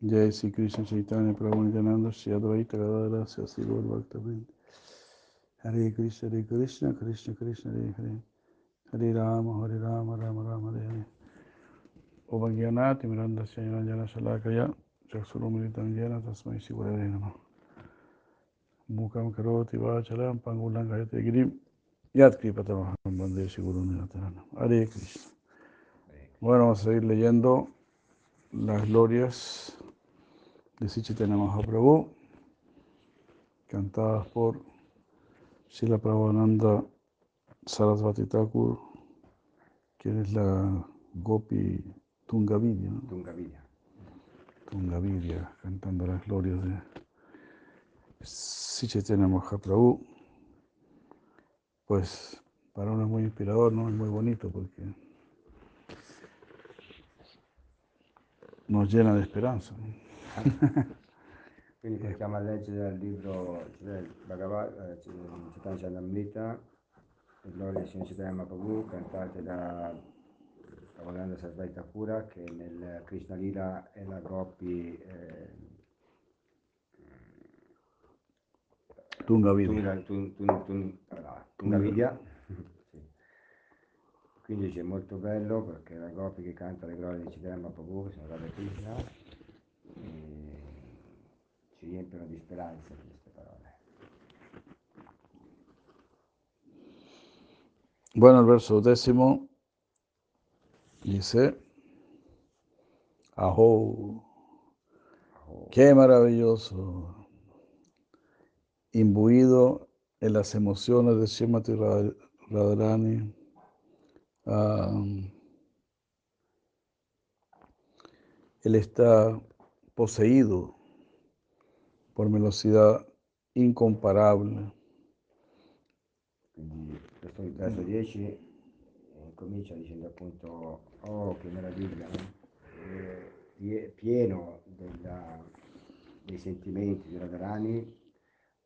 Jai Sri Krishna Chaitanya Prabhu Nityananda Shri Advaita Gadadara Sasi Gaur Bhaktavind Hare Krishna Hare Krishna Krishna Krishna Hare Hare. Hare Rama Hare Rama Rama Rama Hare Hare. Om Gyanati Miranda Syanjana Shalakaya Chaksurumritam Jena Tasmai Shivare Nama Mukam Karoti Vacharam Pangulang Gayate Girim Yat Kripatamaham Bande Shiguru Niratanana Hare Krishna. Bueno, vamos a seguir leyendo las glorias de Sichitana Mahaprabhu, cantadas por Srila Prabhupada Sarasvati Thakur, quien es la Gopi Tungavidya, ¿no? Tungavidya. Tungavidya, cantando las glorias de Sichitana Mahaprabhu. Pues para uno es muy inspirador, ¿no? Es muy bonito porque nos llena de esperanza. ¿no? Quindi partiamo a leggere dal libro del Bhagavad eh, Chaitanya Chandamrita, le glorie di Signor Chaitanya Mahaprabhu, cantate da Prabhupada Sarvai Thakura, che nel Krishna Lila è la Gopi eh. Tunga. Quindi dice molto bello perché la Gopi che canta le glorie di Chaitanya Mahaprabhu, che sono Radha Krishna, e ci riempiono di speranza queste parole. Bueno, el verso décimo dice, Ajo, qué maravilloso, imbuido en las emociones de Shrimati Ra- Radharani, ah, él está poseído por velocidad incomparable. Quindi questo verso 10 eh, comincia dicendo appunto, oh che meraviglia? Eh, pie- pieno della- dei sentimenti di Radharani,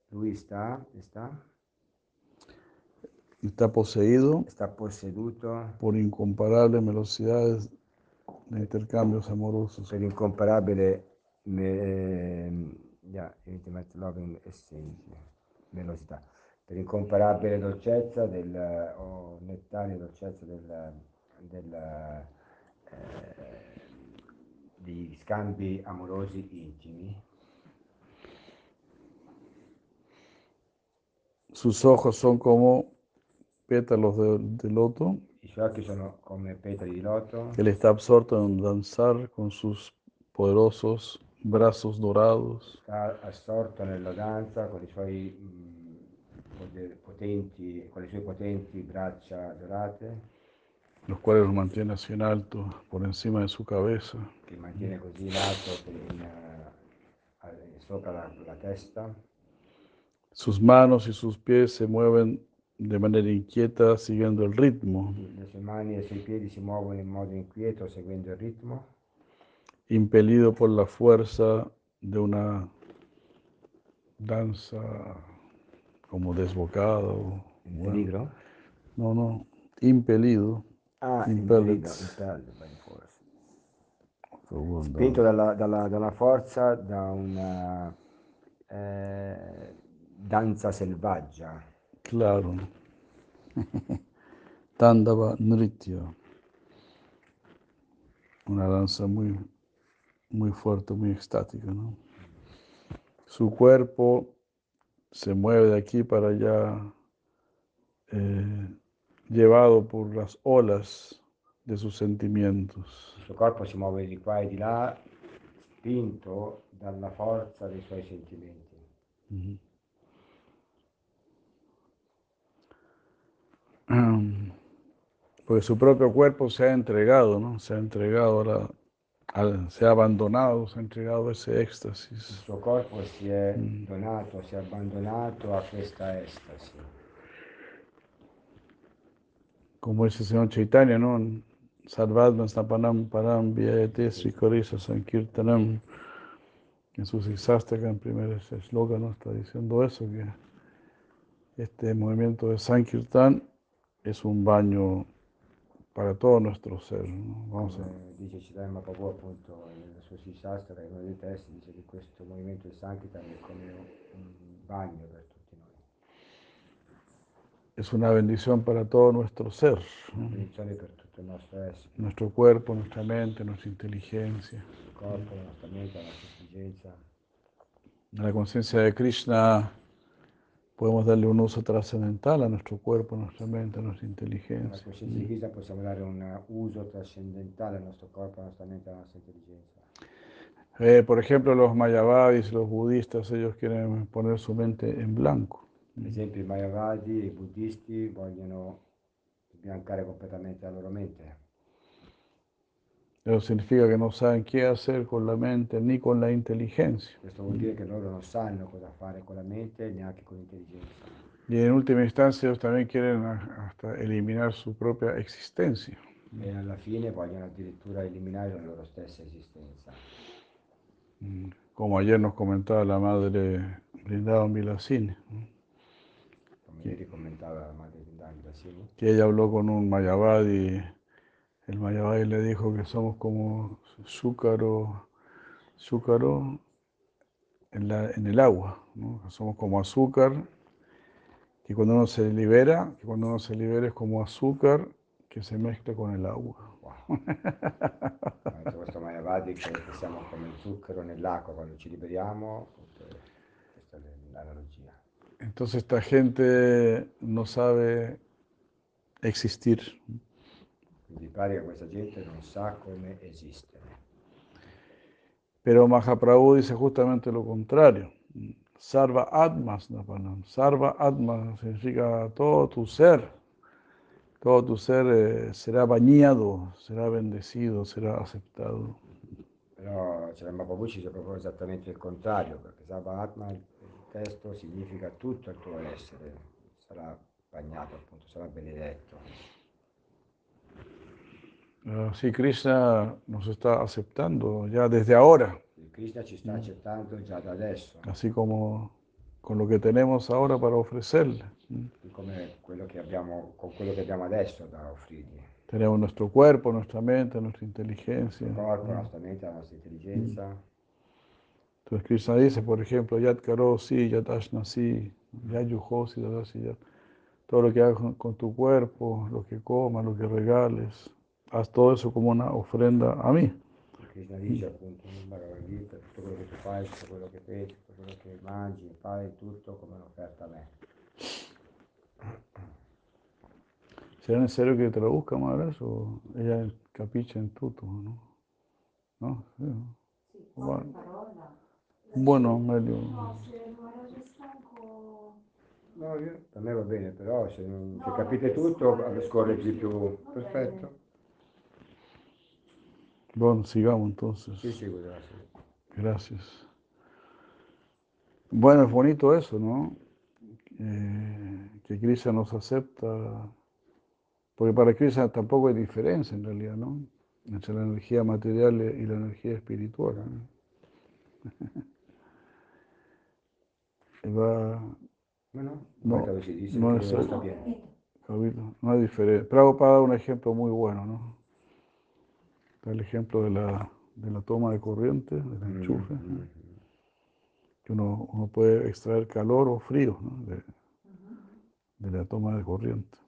lui sta, sta, Está poseído sta posseduto por incomparables velocidades de intercambios amorosos. per incomparabile me- yeah, intimate loving essence, velocità, per incomparabile dolcezza del, o nettaria dolcezza del, del, eh, di scambi amorosi intimi. Sus ojos son como pétalos de, de loto. I suoi occhi sono come petali di loto, Él está absorto en danzar con sus poderosos brazos dorados. sta assorto nella danza con i suoi mm, poder- potenti, con le sue potenti braccia dorate. los cuales los mantiene así en alto, por encima de su cabeza. che mantiene così in alto in, al- sopra la, la testa. Sus manos y sus pies se mueven de manera inquieta siguiendo el ritmo, Le sue mani e i suoi piedi si muovono in modo inquieto seguendo il ritmo, impelido por la fuerza de una danza como desbocada o il bueno, peligro. no, no, impelido. Ah, Impelled. Spinto dalla, dalla- dalla forza, da una eh, danza selvaggia. Claro. Tandava Nritya. Una danza muy, muy fuerte, muy extática, ¿no? Su cuerpo se mueve de aquí para allá, eh, llevado por las olas de sus sentimientos. Il suo corpo si muove di qua e di là, spinto dalla forza dei suoi sentimenti. Ujú. Porque su propio cuerpo se ha entregado, ¿no? Se ha entregado a la- al- se ha abandonado, se ha entregado a ese Il éxtasis. suo corpo si è Mm. donato, si è abbandonato a questa estasi. Como dice el señor Chaitanya, ¿no? Sarvadma Snapanam Param Vyayate Sri Karisa Sankirtanam. En su Sisastaka, en primer eslogan, ¿no? está diciendo eso, que este movimiento de Sankirtan es un baño para todo nuestro ser. ¿no? Vamos a, Come dice Mahaprabhu appunto nel suo Sisastra, in uno dei testi, dice che questo movimento di Sankirtan è come un bagno per tutti noi, es una bendición para todo nuestro ser, ¿no? una benedizione per tutto il nostro essere, nuestro cuerpo, nuestra mente, nuestra inteligencia. il corpo, la nostra mente, la nostra intelligenza. A la conciencia de Krishna podemos darle un uso trascendental a nuestro cuerpo, nuestra mente, nuestra Nella inteligencia. coscienza di Krishna possiamo dare un uso trascendentale al nostro corpo, alla nostra mente, alla nostra intelligenza. Eh, por ejemplo, los mayavadis, los budistas, ellos quieren poner su mente en blanco. Ad esempio i Mayavadi i buddisti vogliono sbiancare completamente la loro mente. Eso significa que no saben qué hacer con la mente ni con la inteligencia. Questo vuol dire che loro non sanno cosa fare con la mente neanche con l'intelligenza. Y en última instancia ellos también quieren hasta eliminar su propia existencia. E alla fine vogliono addirittura eliminare la loro stessa esistenza. Mm, Como ayer nos comentaba la madre ieri commentava la madre Dani Bassini, que ella habló con un mayavadi. El mayavadi le dijo que somos como zúcaro, zúcaro en, la- en el agua, ¿no? Somos como azúcar, que cuando uno se libera, que cuando uno se libera es como azúcar que se mezcla con el agua. wow. Questo Mayavadi che, siamo come il zucchero nell'acqua quando ci liberiamo, questa è l'analogia. Entonces esta gente no sabe existir. Quindi pare che questa gente non sa come esistere. Pero Mahaprabhu dice justamente lo contrario. Sarva Atmas Napanam. Sarva Atmas significa todo tu ser. Todo tu ser eh, será bañado, será bendecido, será aceptado. Però c'è Mahaprabhu dice proprio esattamente il contrario, perché Sarva Atma, il testo significa tutto il tuo essere, sarà bagnato appunto, sarà benedetto. Así Krishna nos está aceptando ya desde ahora, Krishna ci sta accettando già da adesso, así como con lo que tenemos ahora para ofrecerle. come quello che abbiamo, con quello che abbiamo adesso da offrirgli. Tenemos nuestro cuerpo, nuestra mente, nuestra inteligencia. Corpo, la nostra mente, la nostra intelligenza. Entonces Krishna dice, por ejemplo, Yat Karo si, Yat Ashna si, Yat Yuho si, Dadasi Yat. Todo lo que hagas con tu cuerpo, lo que comas, lo que regales, haz todo eso como una ofrenda a mí. Il Krishna dice appunto in Bhagavad Gita, tutto quello che tu fai, tutto quello che pensi, tutto quello che mangi, fai tutto come un'offerta a me. ¿Será necesario que traduzca o ella capiche en tuto, no? ¿No? Sí, ¿no? Parola. Bueno, meglio. No, se io- per me va bene, però se, non- se No, capite tutto scorre- più perfetto. Bueno, sigamos entonces. Sì, sì, grazie. Gracias. Bueno, es bonito eso, ¿no? Eh, que Krishna nos acepta, porque para Krishna tampoco hay diferencia en realidad, ¿no? Entre la energía material y la energía espiritual. ¿no? Va, No, no, No, dice no. Capito, no hay diferencia. Prabhupada da un ejemplo muy bueno, ¿no? Da el ejemplo de la, de la toma de corriente, del enchufe. ¿no? Que uno, uno puede extraer calor o frío ¿no? de, de la toma de corriente.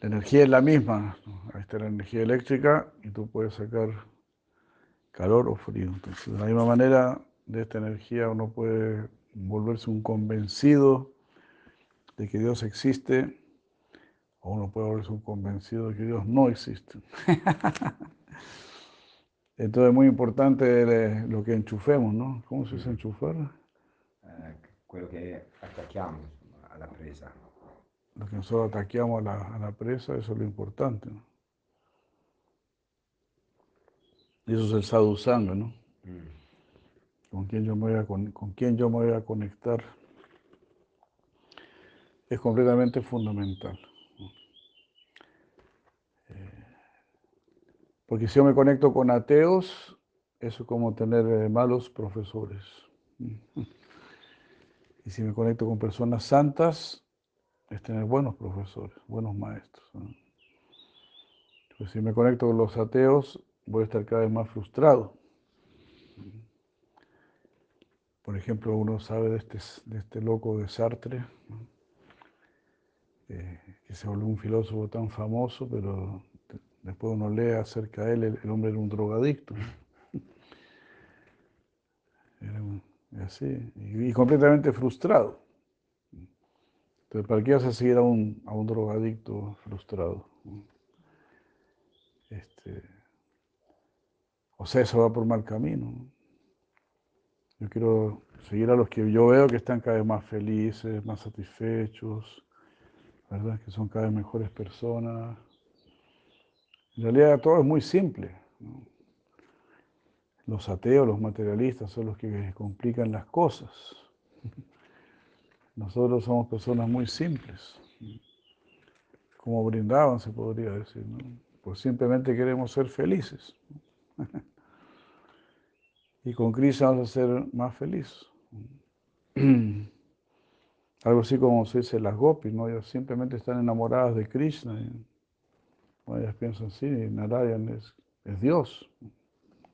La energía es la misma, ¿no? ahí está la energía eléctrica y tú puedes sacar calor o frío. Entonces, de la misma manera, de esta energía uno puede volverse un convencido de que Dios existe o uno puede volverse un convencido de que Dios no existe. Entonces es muy importante eh, lo que enchufemos, ¿no? ¿Cómo se dice enchufar? eh, quello che attacchiamo insomma, alla presa. Lo que nosotros ataqueamos a la, a la presa, eso es lo importante, ¿no? Y eso es el sadhusanga, ¿no? Mm. Con quién yo me voy a, con, con quién yo me voy a conectar. Es completamente fundamental. ¿no? Eh, porque si yo me conecto con ateos, eso es como tener eh, malos profesores. Y si me conecto con personas santas, es tener buenos profesores, buenos maestros. Pues si me conecto con los ateos, voy a estar cada vez más frustrado. Por ejemplo, uno sabe de este, de este loco de Sartre, eh, que se volvió un filósofo tan famoso, pero después uno lee acerca de él, el, hombre era un drogadicto. así, y, completamente frustrado. Entonces, ¿para qué vas a seguir a un, a un drogadicto frustrado? Este, o sea, eso va por mal camino. ¿no? Yo quiero seguir a los que yo veo que están cada vez más felices, más satisfechos, ¿verdad? Que son cada vez mejores personas. En realidad todo es muy simple. Los ateos, los materialistas son los que complican las cosas. Nosotros somos personas muy simples. Como brindaban, se podría decir. Pues simplemente queremos ser felices. Y con Krishna vamos a ser más felices. Algo así como se dice las gopis, ¿no? Ellas simplemente están enamoradas de Krishna. Bueno, ellas piensan, sí, Narayan es, es Dios.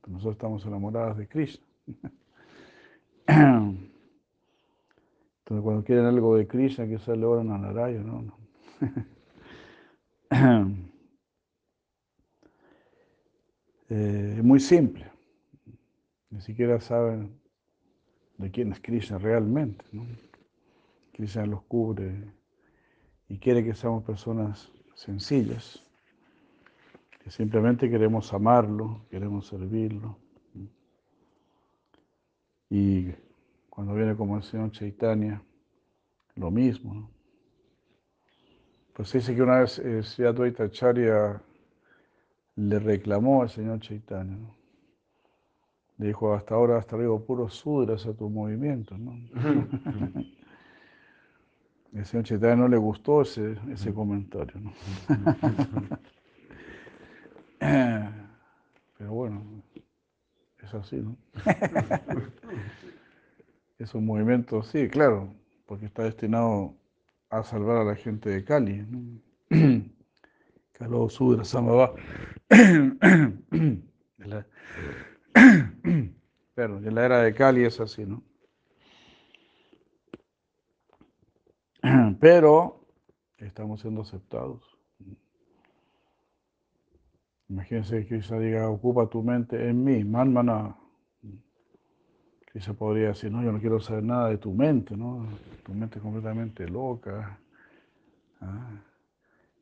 Nosotros estamos enamoradas de Krishna. Entonces, cuando quieren algo de Krishna, quizás le oran a Narayan, ¿no? Eh, es muy simple. Ni siquiera saben de quién es Krishna realmente. Krishna los cubre y quiere que seamos personas sencillas, que simplemente queremos amarlo, queremos servirlo. Y cuando viene como el Señor Chaitanya, lo mismo. ¿no? Pues dice que una vez eh, Sri Advaita Acharya le reclamó al Señor Chaitanya, ¿no? Le dijo, hasta ahora has traído puros sudras a tu movimiento, ¿no? El señor Chaitanya no le gustó ese, ese comentario, ¿no? Pero bueno, es así, ¿no? Es un movimiento, sí, claro, porque está destinado a salvar a la gente de Cali, ¿no? Kalo Sudra Samabha. La- Pero en la era de Cali es así, ¿no? Pero estamos siendo aceptados. Imagínense que Krishna diga, ocupa tu mente en mí, manmana. Krishna podría decir, no, yo no quiero saber nada de tu mente, ¿no? Tu mente es completamente loca. Ah,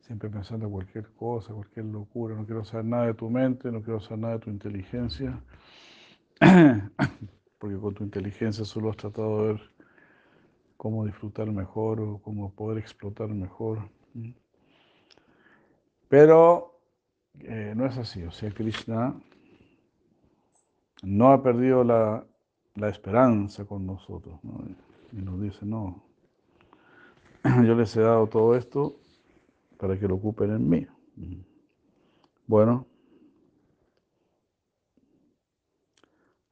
Siempre pensando cualquier cosa, cualquier locura. No quiero saber nada de tu mente, no quiero saber nada de tu inteligencia. Porque con tu inteligencia solo has tratado de ver cómo disfrutar mejor o cómo poder explotar mejor. ¿m? Pero eh, no es así. O sea, Krishna no ha perdido la, la esperanza con nosotros. ¿no? Y nos dice, no, yo les he dado todo esto para que lo ocupen en mí. Bueno.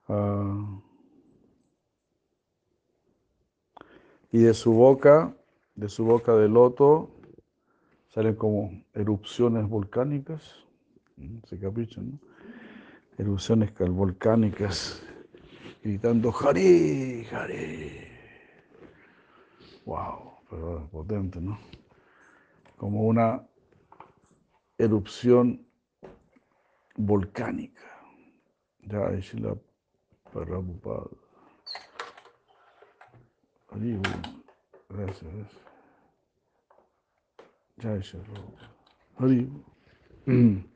ah, y de su boca, de su boca de loto, salen como erupciones volcánicas. ¿Se caprichan, no? Erupciones volcánicas, gritando Hari, Hari. Wow, pero potente, ¿no? Como una erupción volcánica. Ya, Shila Prabhupada. Haribo. Gracias, gracias. Jai Shri Prabhupada.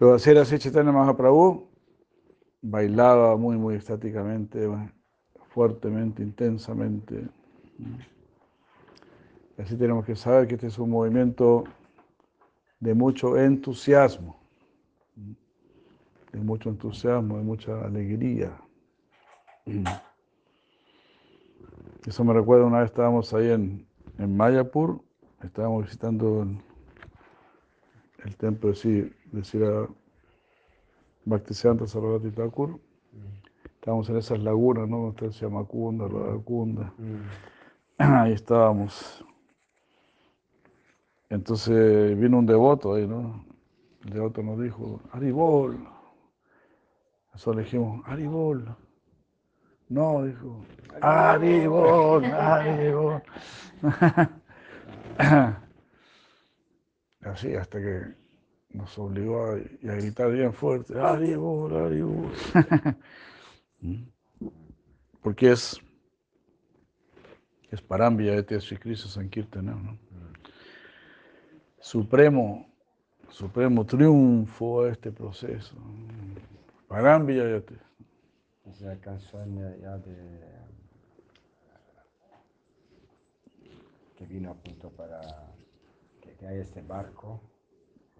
Pero hacer así Chaitanya Mahaprabhu bailaba muy, muy estáticamente, fuertemente, intensamente. Así tenemos que saber que este es un movimiento de mucho entusiasmo, de mucho entusiasmo, de mucha alegría. Eso me recuerda una vez estábamos ahí en, en Mayapur, estábamos visitando el templo de, Sri- de Sira Bhaktisiddhanta Sarasvati Thakur. Estábamos en esas lagunas, ¿no? Está Siamakunda, Radhakunda. ahí estábamos. Entonces vino un devoto ahí, ¿no? El devoto nos dijo, Aribol. Eso le dijimos, Aribol. No, dijo, Aribol, Aribol. Así hasta que nos obligó a, a gritar bien fuerte, Aribol, Aribol. ¿Mm? Porque es, es Parambia de Sri Krishna Sankirtana, ¿no? Supremo, supremo triunfo a este proceso. Parambia Yate. Es la canción ya de que vino a punto para que, hay este barco,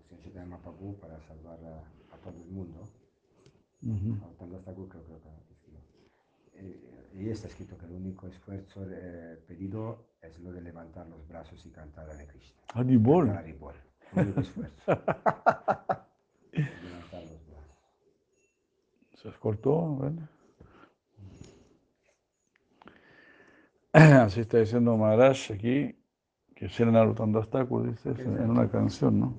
que se llama Mapabu, para salvar a, a todo el mundo. Faltando hasta creo, creo que. Eh, Y está escrito que el único esfuerzo eh, pedido es lo de levantar los brazos y cantar a Krishna. Haribol. Cantar Haribol. El único esfuerzo. levantar los brazos. Se cortó, ¿verdad? Así está diciendo Maharaj aquí, que Sri Narottam Thakur dice eso en una canción, ¿no?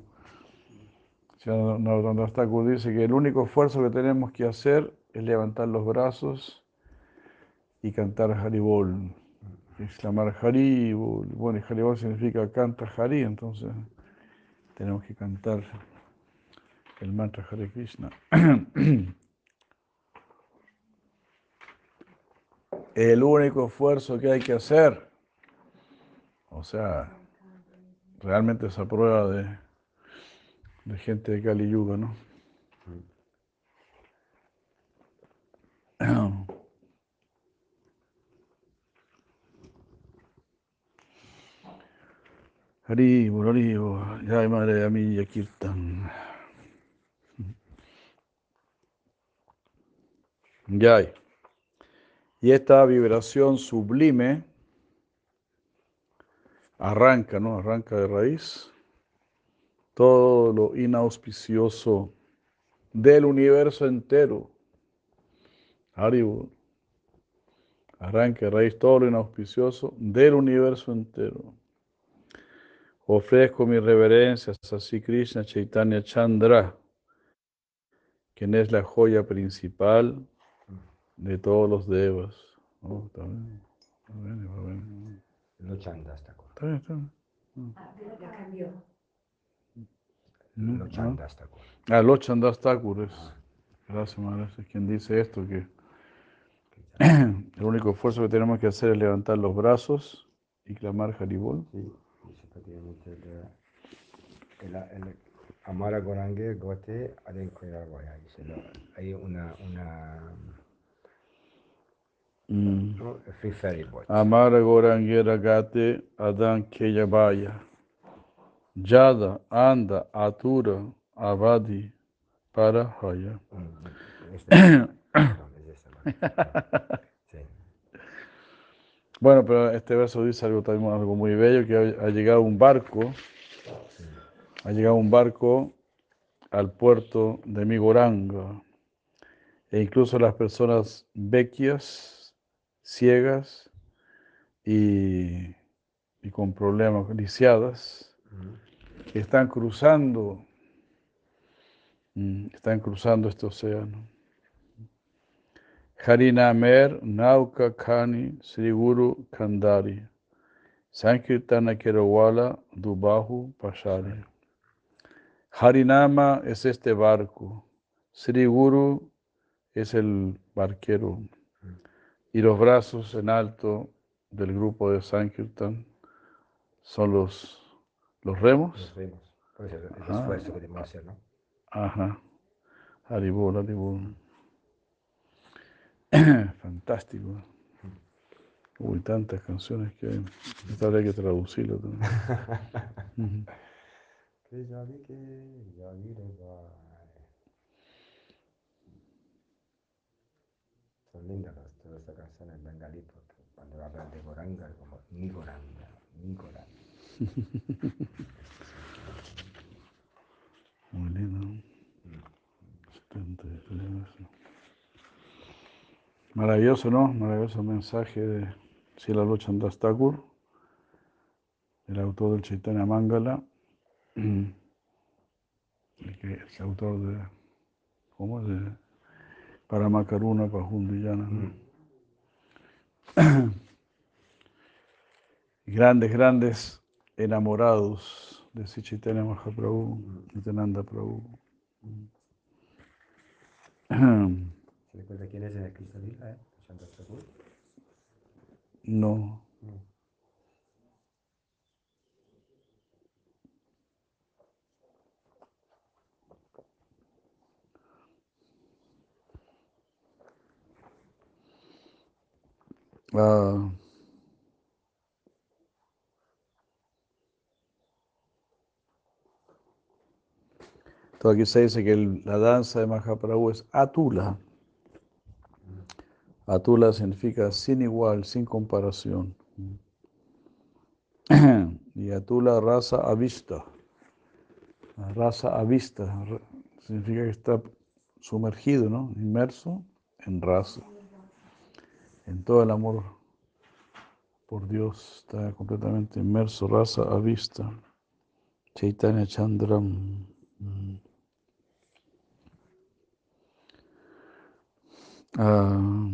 Sri Narottam Thakur dice que el único esfuerzo que tenemos que hacer es levantar los brazos y cantar Haribol, exclamar Haribol. Bueno, y Haribol significa canta Hari, entonces tenemos que cantar el mantra Hare Krishna. el único esfuerzo que hay que hacer. O sea, realmente esa prueba de, de gente de Kali Yuga, ¿no? Haribo, Haribo, Jai Madre Amiya Kirtan. Jai. Y esta vibración sublime arranca, ¿no? Arranca de raíz todo lo inauspicioso del universo entero. Haribo. Arranca de raíz todo lo inauspicioso del universo entero. Ofrezco mis reverencias a Sri Krishna Chaitanya Chandra, quien es la joya principal de todos los devas. Bien, está bien. Lo chanda hasta con. Está bien, está bien. Ah, pero la cambió. Mm, Lo ah. con. Ah, es, gracias Maharaj, es quien dice esto, que el único esfuerzo que tenemos que hacer es levantar los brazos y clamar Haribol. Sí, el, el, Amara Gorange Gote hay una, una Mm. ¿no? free ferry boat. Amara Gorangera Gate Adan Keyabaya. Yada, Anda, Atura, Abadi, para Haya. Mm. Bueno, pero este verso dice algo también algo muy bello, que ha, ha llegado un barco, ha llegado un barco al puerto de Migoranga, e incluso las personas bequias, ciegas y, y con problemas, lisiadas, que están cruzando, mm, están cruzando este océano. Harinamer Nauka Khani Sri Guru Kandari Sankirtana Kerawala Dubahu Pashari. Harinama es este barco, Sri Guru es el barquero y los brazos en alto del grupo de Sankirtan son los, los remos. Nos vemos. Por eso, el Ajá. esfuerzo que debemos hacer, ¿no? Ajá. Haribol, Haribol. Fantástico. Uy, tantas canciones que hay. Esta habría que traducirlo también. Son lindas las- todas estas canciones en bengalí porque cuando hablan de Goranga es como ni Goranga, ni Goranga. Muy lindo. 73. Maravilloso, ¿no? Maravilloso mensaje de Sila Lochandas Thakur. el autor del Chaitanya Mangala, el que es el autor de, ¿cómo es? De Paramakaruna Pahundiyana. ¿no? grandes, grandes enamorados de Sri Chaitanya Mahaprabhu, Nityananda Prabhu. ¿Se recuerda quién es en el Cristo Lila, eh? Prabhu. No. Ah, todo aquí se dice que la danza de Mahaprabhu es Atula. Atula significa sin igual, sin comparación. Y Atula raza avista. Raza avista significa que está sumergido, ¿no? Inmerso en raza. En todo el amor por Dios está completamente inmerso, raza avista. Chaitanya Chandram. Mm. Ah,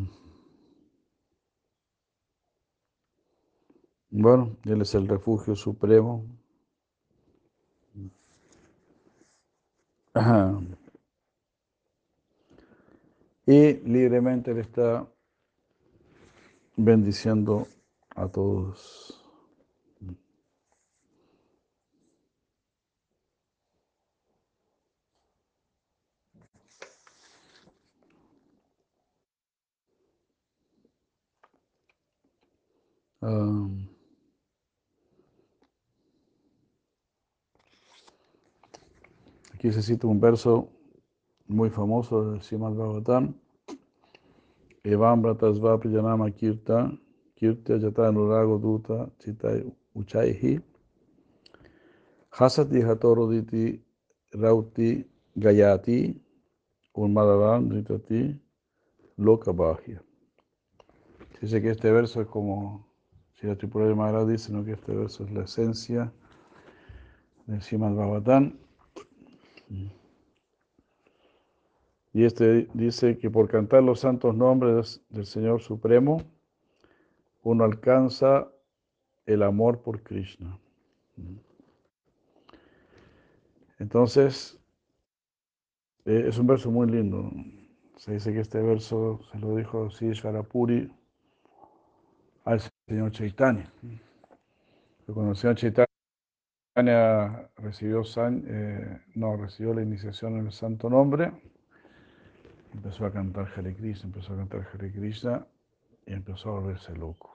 bueno, Él es el refugio supremo. Y libremente Él está bendiciendo a todos. Ah, aquí se cita un verso muy famoso de Srimad Bhagavatam. Evam Bratasva Priyanama Kirta, Kirtya Jata Nurago Duta, Chitai Uchaihi, Hasati Hatoroditi Rauti Gayati, Urmadavam Ritati, Loka Bahya. Dice que este verso es como, si la Tripura de Maharaj dice, ¿no? que este verso es la esencia del Srimad Bhagavatam. Y este dice que por cantar los santos nombres del Señor Supremo, uno alcanza el amor por Krishna. Entonces, eh, es un verso muy lindo. Se dice que este verso se lo dijo Sri al señor Chaitanya. Cuando el señor Chaitanya recibió, san- eh, no, recibió la iniciación en el santo nombre, empezó a cantar Hare Krishna, empezó a cantar Hare Krishna y empezó a volverse loco.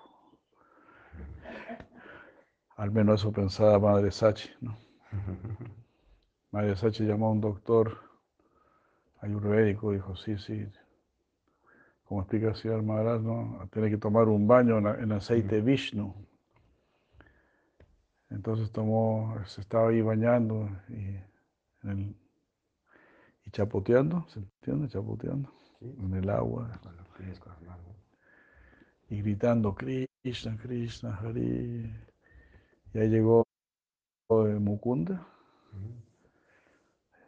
Al menos eso pensaba Madre Sachi, ¿no? Madre Sachi llamó a un doctor ayurvédico dijo, sí, sí, como explica el señor Maharaj, ¿no? Tiene que tomar un baño en, aceite Vishnu. Entonces tomó, se estaba ahí bañando y, en el- chapoteando, ¿se entiende? Chapoteando Sí, en el agua y gritando Krishna, Krishna, Hari. Y ahí llegó eh, Mukunda.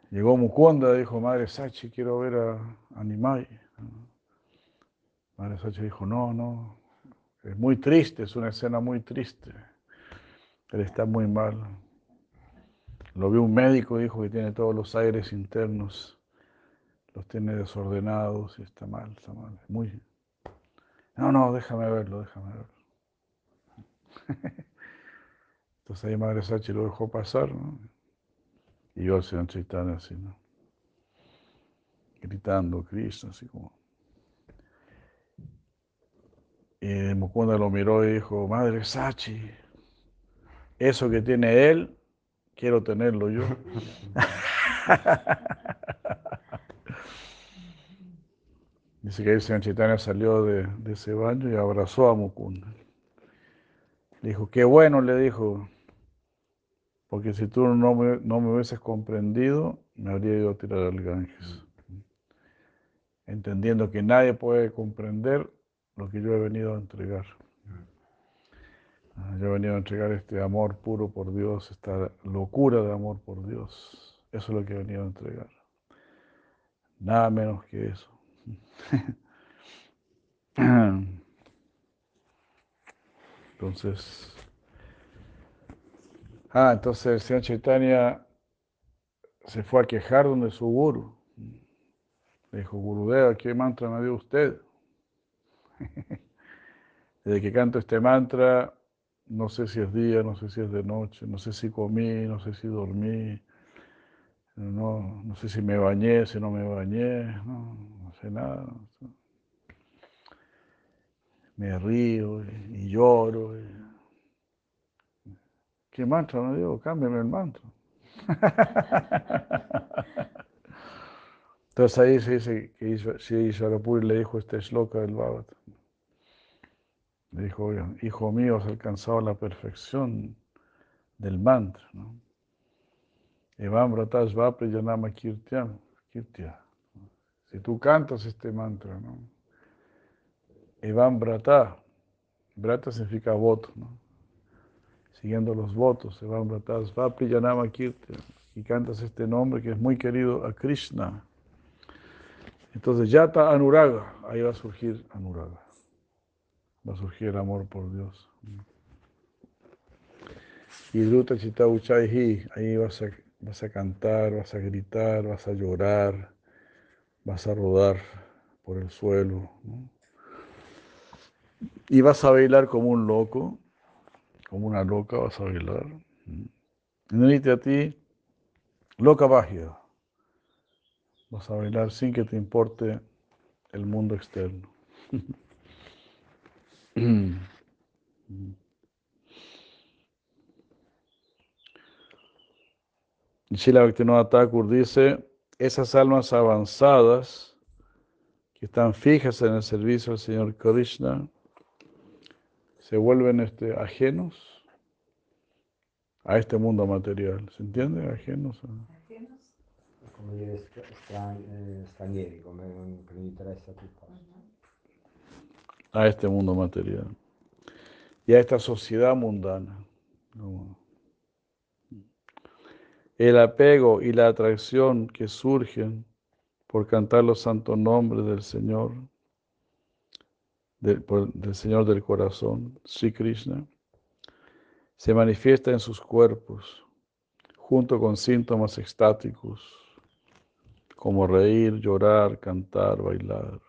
Llegó Mukunda, dijo, Madre Sachi, quiero ver a, a Nimai. Madre Sachi dijo, no, no, es muy triste, es una escena muy triste. Él está muy mal. Lo vio un médico, dijo que tiene todos los aires internos, los tiene desordenados y está mal, está mal. Muy... No, no, déjame verlo, déjame verlo. Entonces ahí Madre Sachi lo dejó pasar, ¿no? Y yo al señor Chaitanya así, ¿no? Gritando, Cristo, así como. Y Mukunda lo miró y dijo, Madre Sachi, eso que tiene él, quiero tenerlo yo. Dice que el señor Chaitanya salió de, de ese baño y abrazó a Mukunda. Le dijo, qué bueno, le dijo, porque si tú no me, no me hubieses comprendido, me habría ido a tirar al Ganges. Entendiendo que nadie puede comprender lo que yo he venido a entregar. Ah, Yo he venido a entregar este amor puro por Dios, esta locura de amor por Dios. Eso es lo que he venido a entregar. Nada menos que eso. Entonces, ah, entonces el señor Chaitanya se fue a quejar donde su guru. Le dijo, Gurudeva, ¿qué mantra me dio usted? Desde que canto este mantra, no sé si es día, no sé si es de noche, no sé si comí, no sé si dormí, no, no sé si me bañé, si no me bañé, no, no sé nada. Me río y, lloro. ¿Qué mantra me dio? Cámbiame el mantra. Entonces ahí se dice que Ishvarapuri le dijo este shloka del Bhagavatam. Dijo, "Oye, hijo mío, has alcanzado la perfección del mantra, ¿no? Vapri Yanama Kirtya. Si tú cantas este mantra, ¿no? Evam Vrata, Vrata significa voto, ¿no? Siguiendo los votos, Evam Vratas Vapri Yanama Kirtya. Y cantas este nombre que es muy querido a Krishna. Entonces, Yata Anuraga, ahí va a surgir Anuraga. Va a surgir el amor por Dios. Y Druta Chita Uchaihi, ahí vas a, vas a cantar, vas a gritar, vas a llorar, vas a rodar por el suelo. Y vas a bailar como un loco, como una loca vas a bailar. Nirite a ti, loca magia. Vas a bailar sin que te importe el mundo externo. Y Srila Bhaktivinoda Thakur dice, esas almas avanzadas que están fijas en el servicio al Señor Krishna se vuelven este, ajenos a este mundo material. ¿Se entiende? Ajenos a... Come dire stra- stran- stranieri, come non, interessa. A este mundo material y a esta sociedad mundana. El apego y la atracción que surgen por cantar los santos nombres del Señor, del, por- del Señor del corazón, Sri Krishna, se manifiesta en sus cuerpos junto con síntomas extáticos como reír, llorar, cantar, bailar.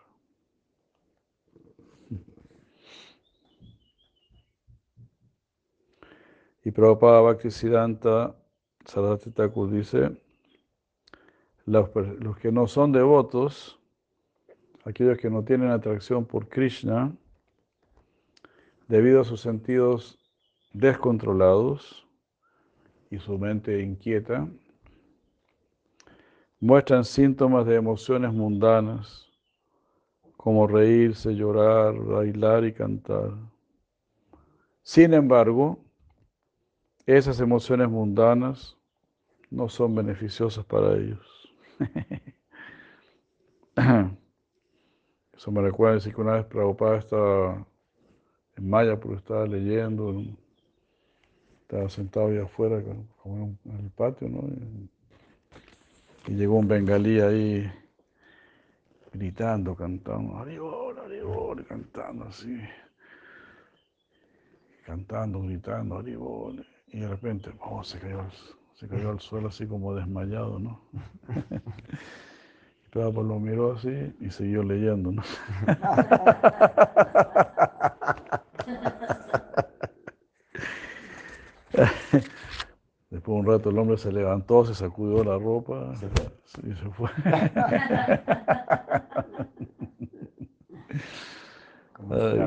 Y Prabhupada Bhaktisiddhanta Saraswati Thakur dice, los, los que no son devotos, aquellos que no tienen atracción por Krishna, debido a sus sentidos descontrolados y su mente inquieta, muestran síntomas de emociones mundanas, como reírse, llorar, bailar y cantar. Sin embargo, esas emociones mundanas no son beneficiosas para ellos. Eso me recuerda decir que una vez Prabhupada estaba en Maya porque estaba leyendo, estaba sentado allá afuera, como en, el patio, ¿no? Y, llegó un bengalí ahí gritando, cantando, Haribol, Haribol, cantando así, cantando, gritando, Haribol. Y de repente, oh, se cayó, al- se cayó al suelo así como desmayado, ¿no? Prabhupada lo miró así y siguió leyendo, ¿no? Después de un rato el hombre se levantó, se sacudió la ropa Se y se fue. Como Ay,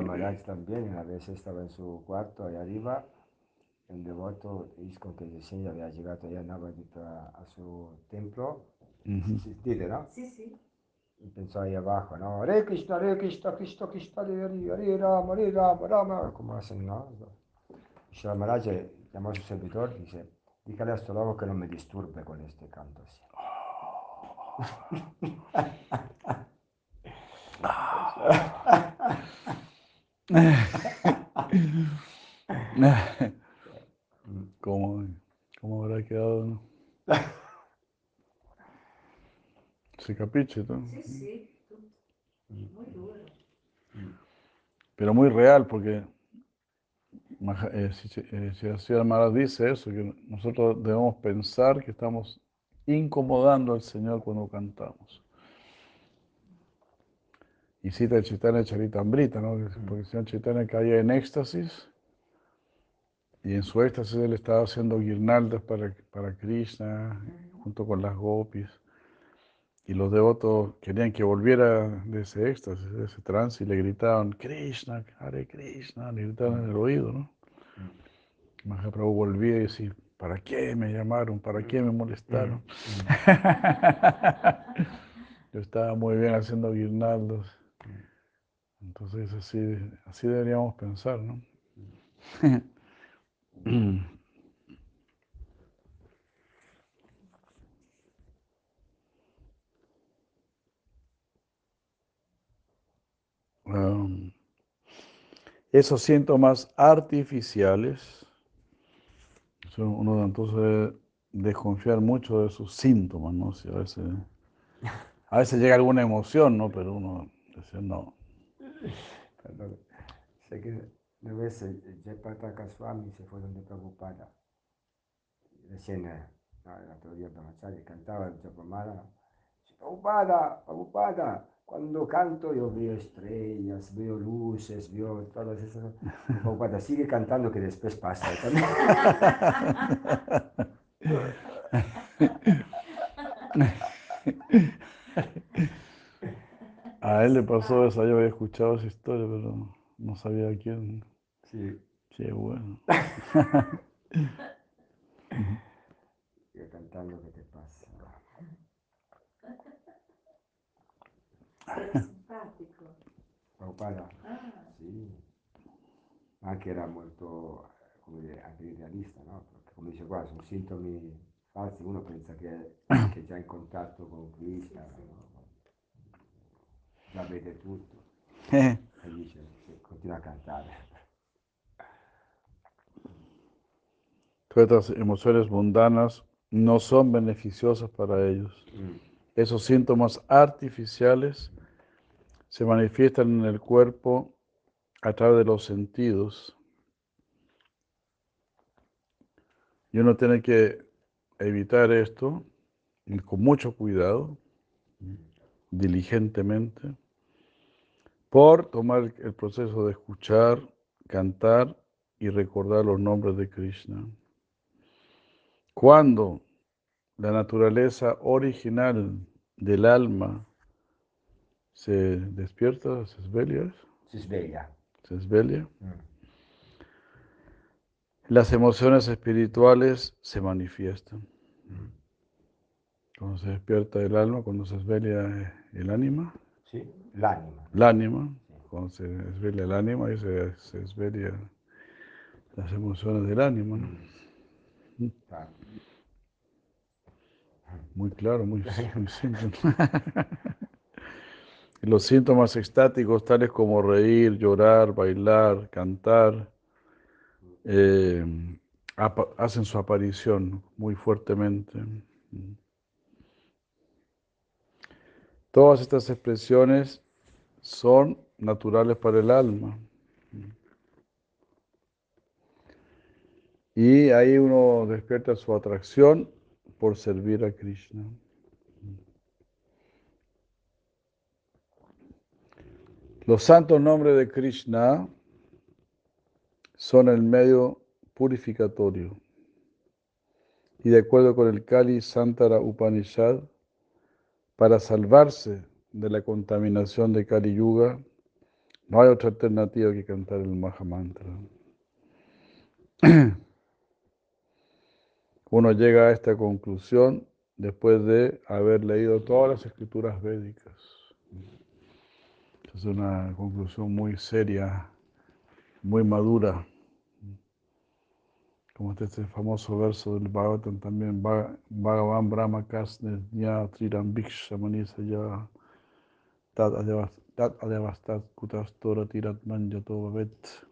también, una vez estaba en su cuarto ahí arriba, el devoto ISKCON que recién había llegado ya Navadita a su templo, Ujú. ¿sentite, no? Sí, sí. Y pensó ahí abajo, ¿no? Hare Krishna, Hare Krishna, Krishna Krishna, Hare Hare, Rama, Hare Rama, Rama, como hacen, ¿no? Maharaj llamó a su servidor y dice, dígale a este loco que no me disturbe con este canto así. ¿Cómo, cómo habrá quedado? no? Ese capítulo. Sì, sì, tutto. Muy duro. Pero muy real, porque Maha- eh, si eh, si Maharaj dice eso, que nosotros debemos pensar que estamos incomodando al Señor cuando cantamos. Y cita el Chaitanya Charitamrita, ¿no? Que- Porque el Señor Chaitanya caía en éxtasis y en su éxtasis él estaba haciendo guirnaldas para, para Krishna junto con las gopis. Y los devotos querían que volviera de ese éxtasis, de ese trance, y le gritaban, Krishna, Hare Krishna, le gritaban en el oído, ¿no? Mahaprabhu volvía y decía, ¿para qué me llamaron? ¿Para qué me molestaron? Yo estaba muy bien haciendo guirnaldos. Entonces así, así deberíamos pensar, ¿no? Um, esos síntomas artificiales, uno entonces debe desconfiar mucho de sus síntomas, ¿no? Si a veces, a veces llega alguna emoción, ¿no? Pero uno dice, no. Sé que una vez Jayapataka Swami se fue donde Prabhupada. Recién eh, el otro día Brahmacharya cantaba el Japamala. Prabhupada, Prabhupada, cuando canto yo veo estrellas, veo luces, veo todas esas. Prabhupada sigue cantando que después pasa. también". A él le pasó eso, yo había escuchado esa historia, pero no sabía a quién. Sí, Qué bueno. sigue cantando que te pasa. Era simpatico. Prabhupada. Ah, Sì, anche era molto, come dire, anche idealista, no? Perché come dice qua, sono sintomi falsi, uno pensa che, che è già in contatto con Krishna, no? già vede tutto, dice, a. Todas estas emociones mundanas no son beneficiosas para ellos. Mm, Esos síntomas artificiales se manifiestan en el cuerpo a través de los sentidos. Y uno tiene que evitar esto y con mucho cuidado, diligentemente, por tomar el proceso de escuchar, cantar y recordar los nombres de Krishna. Cuando la naturaleza original del alma se despierta, se sveglia. se esvelia, Mm, las emociones espirituales se manifiestan. mm. Cuando se despierta el alma, cuando se esvelia eh, el ánima, Sì, l'anima. el ánima, cuando se esvelia el ánima, ahí se, se esvelia las emociones del. Claro. Muy claro, muy, muy simple. Y Los síntomas extáticos, tales como reír, llorar, bailar, cantar, eh, hacen su aparición muy fuertemente. Todas estas expresiones son naturales para el alma. Y ahí uno despierta su atracción por servir a Krishna. Los santos nombres de Krishna son el medio purificatorio. Y de acuerdo con el Kali Santara Upanishad, para salvarse de la contaminación de Kali Yuga, no hay otra alternativa que cantar el Mahamantra. Uno llega a esta conclusión después de haber leído todas las escrituras védicas. Es una conclusión muy seria, muy madura. Como está este famoso verso del Bhagavatam también, "Bha- Bhagavan Brahma Kasne Nya Triram Bhikshamani ya Tat adevas- tat adevastat kutastora tirat manjato bhavet.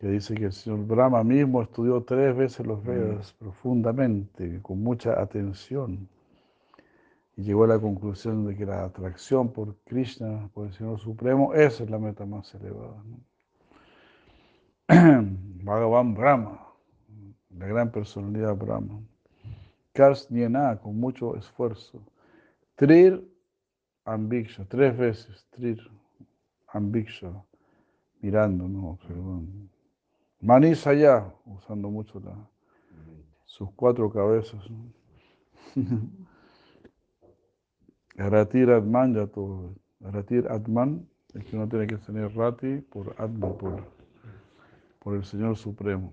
que dice que el señor Brahma mismo estudió tres veces los Vedas profundamente, con mucha atención, y llegó a la conclusión de que la atracción por Krishna, por el Señor Supremo, esa es la meta más elevada. ¿no? Bhagavan Brahma, la gran personalidad Brahma. Kars Niena, con mucho esfuerzo. Trir Ambiksha, tres veces, Trir Ambiksha, mirando, ¿no? observando. Manisa ya, usando mucho sus cuatro cabezas. ¿no? Ratir Atman, ya todo. Ratir Atman, es que uno tiene que tener Rati por Atman, por, por el Señor Supremo,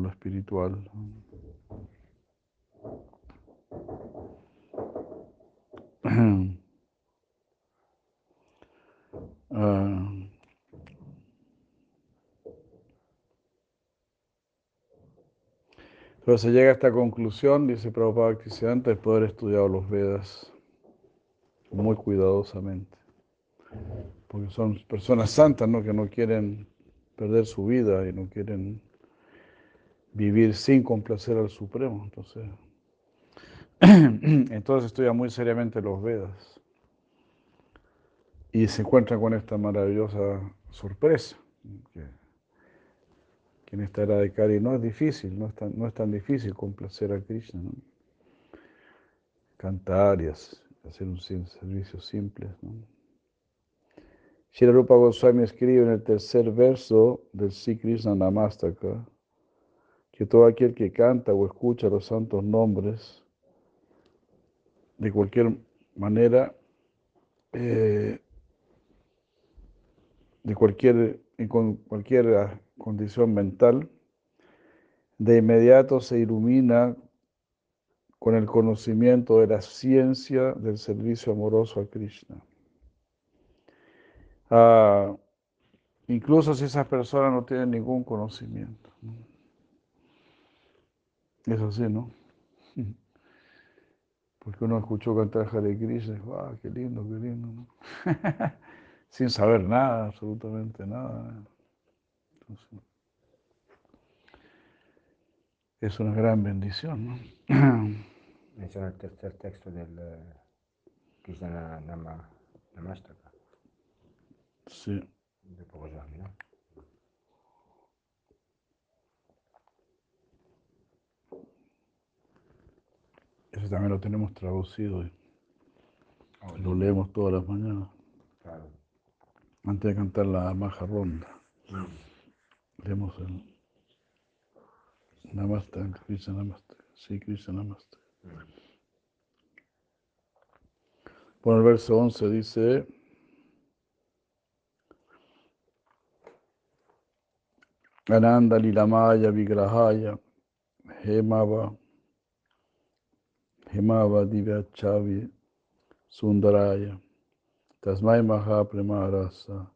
lo espiritual. Ah, Pero se llega a esta conclusión, dice Prabhupada Bhaktisiddhanta, después de haber estudiado los Vedas muy cuidadosamente. Porque son personas santas, ¿no? Que no quieren perder su vida y no quieren vivir sin complacer al Supremo. Entonces, entonces estudia muy seriamente los Vedas. Y se encuentran con esta maravillosa sorpresa. Que, en esta era de Kali no es difícil, no es tan, no es tan difícil complacer a Krishna. Cantar y hacer un servicio simple. ¿no? Rupa Goswami escribe en el tercer verso del Sri Krishna Namastaka que todo aquel que canta o escucha los santos nombres de cualquier manera, eh, de cualquier, con cualquier condición mental, de inmediato se ilumina con el conocimiento de la ciencia del servicio amoroso a Krishna. Ah, incluso si esas personas no tienen ningún conocimiento. ¿no? Es así, ¿no? Porque uno escuchó cantar Hare Krishna ah, qué lindo, qué lindo, ¿no? Sin saber nada, absolutamente nada. Entonces, es una gran bendición, ¿no? Menciona el tercer texto del eh, Krishna Nama, Namastaka, Sí. de Goswami, ¿no? También lo tenemos traducido y Oh, lo leemos todas las mañanas, Claro. antes de cantar la maja ronda. Leemos el Namaste, Krishna Namaste, sí, Krishna Namaste. Bueno, el verso 11 dice, Ananda Lilamaya Vigrahaya Hemava Hemava Divyachavi Sundaraya Tasmai Mahaprema Rasa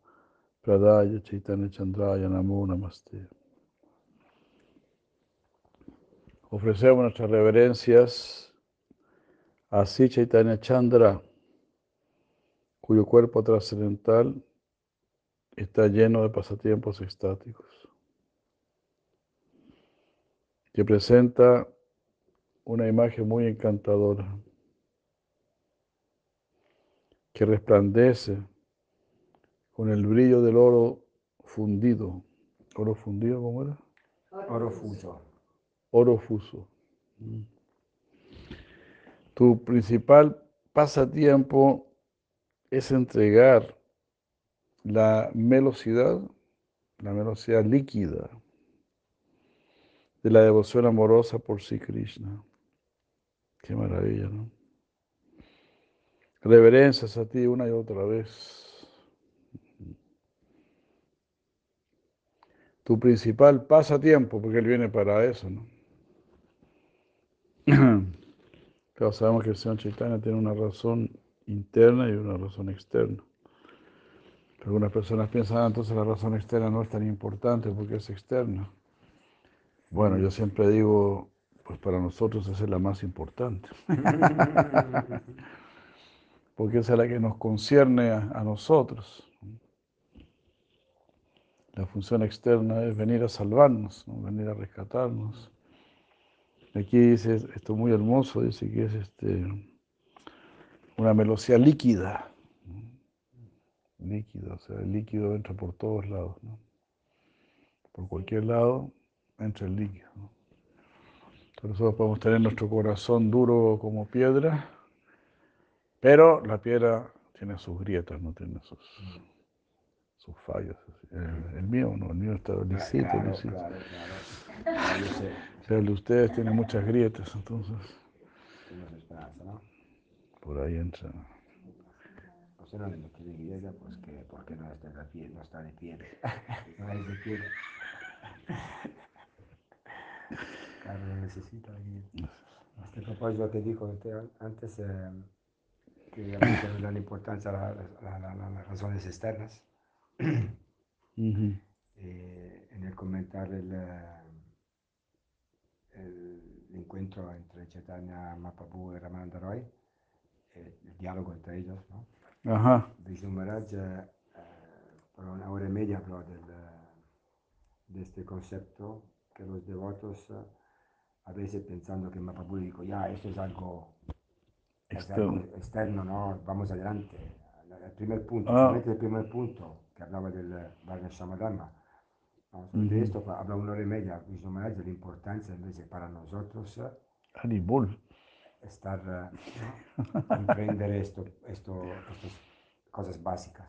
Pradaya Chaitanya Chandraya Namo Namaste. Ofrecemos nuestras reverencias a Sri Chaitanya Chandra, cuyo cuerpo trascendental está lleno de pasatiempos extáticos, que presenta una imagen muy encantadora, que resplandece con el brillo del oro fundido. ¿Oro fundido cómo era? Oro fuso. Oro fuso. Tu principal pasatiempo es entregar la velocidad, la velocidad líquida de la devoción amorosa por sí Krishna. Qué maravilla, ¿no? Reverencias a ti una y otra vez. Tu principal pasatiempo, porque él viene para eso, ¿no? Sabemos que el Señor Chaitanya tiene una razón interna y una razón externa. Algunas personas piensan, ah, entonces la razón externa no es tan importante porque es externa. Bueno, yo siempre digo, pues para nosotros esa es la más importante. porque esa es la que nos concierne a, a nosotros. La función externa es venir a salvarnos, ¿no? venir a rescatarnos. Aquí dice esto muy hermoso, dice que es este, una melosía líquida. Líquido, o sea, el líquido entra por todos lados. ¿no? Por cualquier lado entra el líquido. ¿No? Nosotros podemos tener nuestro corazón duro como piedra, pero la piedra tiene sus grietas, no tiene sus, sus fallos. El, el mío no, el mío está lisito, Claro, lisito. claro, claro. Pero el de ustedes tiene muchas grietas, entonces ¿no? por ahí entra. O sea, no le quiere griega, pues que, ¿por qué no está de pie? No está de pie. No es de pie. Claro, lo necesita aquí. A este propósito que dijo usted antes, eh, que a veces no dan importancia a, la- la- a las razones externas. Ujú. Eh, en el comentar el, eh, el encuentro entre Chaitanya Mahaprabhu y Ramananda Roy, eh, el diálogo entre ellos, ¿no? Ajá, Vishnu Maharaj eh, eh, por una hora y media habló del, eh, de este concepto que los devotos eh, a veces pensando que Mahaprabhu dijo, ya, esto es algo es algo Externo. ¿no? Vamos adelante. El- El primer punto, Ah. el primer punto que hablaba del eh, Varna Shamadharma. Vamos a ver de Ujú. esto, habla una hora y media, de la importancia en vez de para nosotros eh, Haribol. estar, eh, ¿no? comprender esto, esto, estas cosas básicas.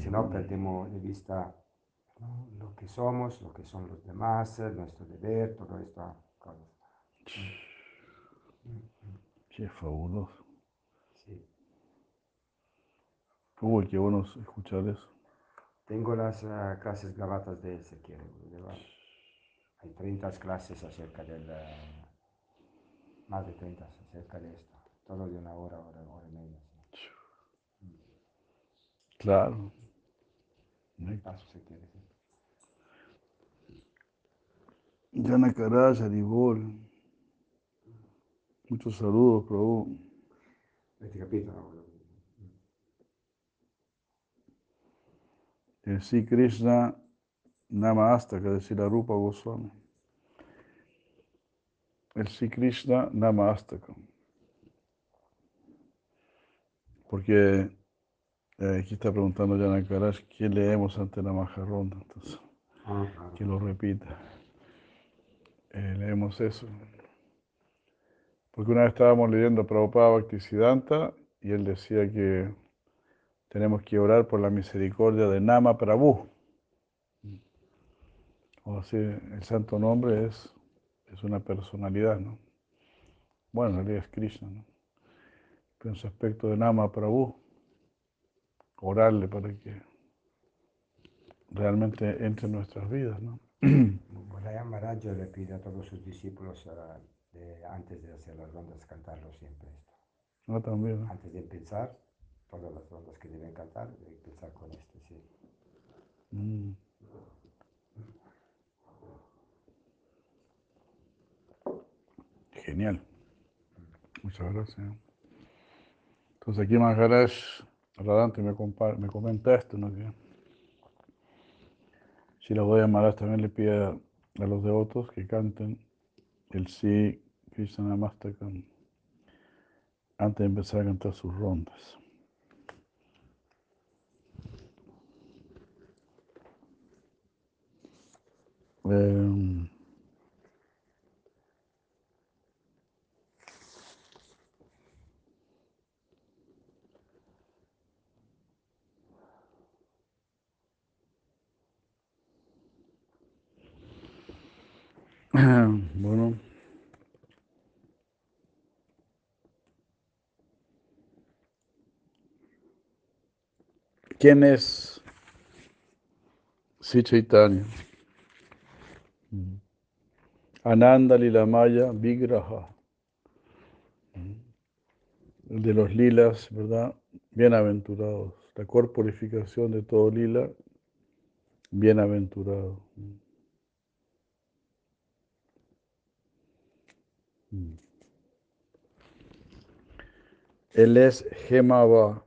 Si no, perdemos de vista ¿no? lo que somos, lo que son los demás, eh, nuestro deber, todo esto. cosas. Qué fabuloso. Sí. Uy, qué bueno escuchar eso. Tengo las eh, clases grabadas de él, si quiere. Hay 30 clases acerca del... eh, más de 30 acerca de esto. Todo de una hora, hora, hora y media. sí. Claro. Paso si quiere. sí. Janakaraj, Haribol. Muchos saludos, Prabhu. Este capítulo. El sí Krishna Nama Astaka, es decir, la Rupa Goswami. El sí Krishna Nama Astaka. Porque eh, aquí está preguntando Janakaraj, ¿qué leemos ante la Maharonda? Entonces, Ah, claro. que lo repita. Eh, leemos eso. Porque una vez estábamos leyendo Prabhupada Bhaktisiddhanta y él decía que tenemos que orar por la misericordia de Nama Prabhu. O sea, el santo nombre es, es una personalidad, ¿no? Bueno, en realidad es Krishna, ¿no? Pero en su aspecto de Nama Prabhu, orarle para que realmente entre en nuestras vidas, ¿no? Maharaj le pide a todos sus discípulos ah, de- antes de hacer las rondas cantarlo siempre esto. No, también, ¿no? Antes de empezar, todas las rondas que deben cantar, empezar con este, sí. Mm. Genial. Muchas gracias. Entonces aquí Maharaj Radante me, me comenta esto, ¿no? Que si la voy a Maharaj también le pide a los devotos que canten el sí Krishna Namastakam antes de empezar a cantar sus rondas. Em, bueno. ¿Quién es Sri? Mm. Ananda Lilamaya Vigraha. Mm. El de los lilas, ¿verdad? Bienaventurados. La corporificación de todo lila, bienaventurado. Mm. Él es Gemava,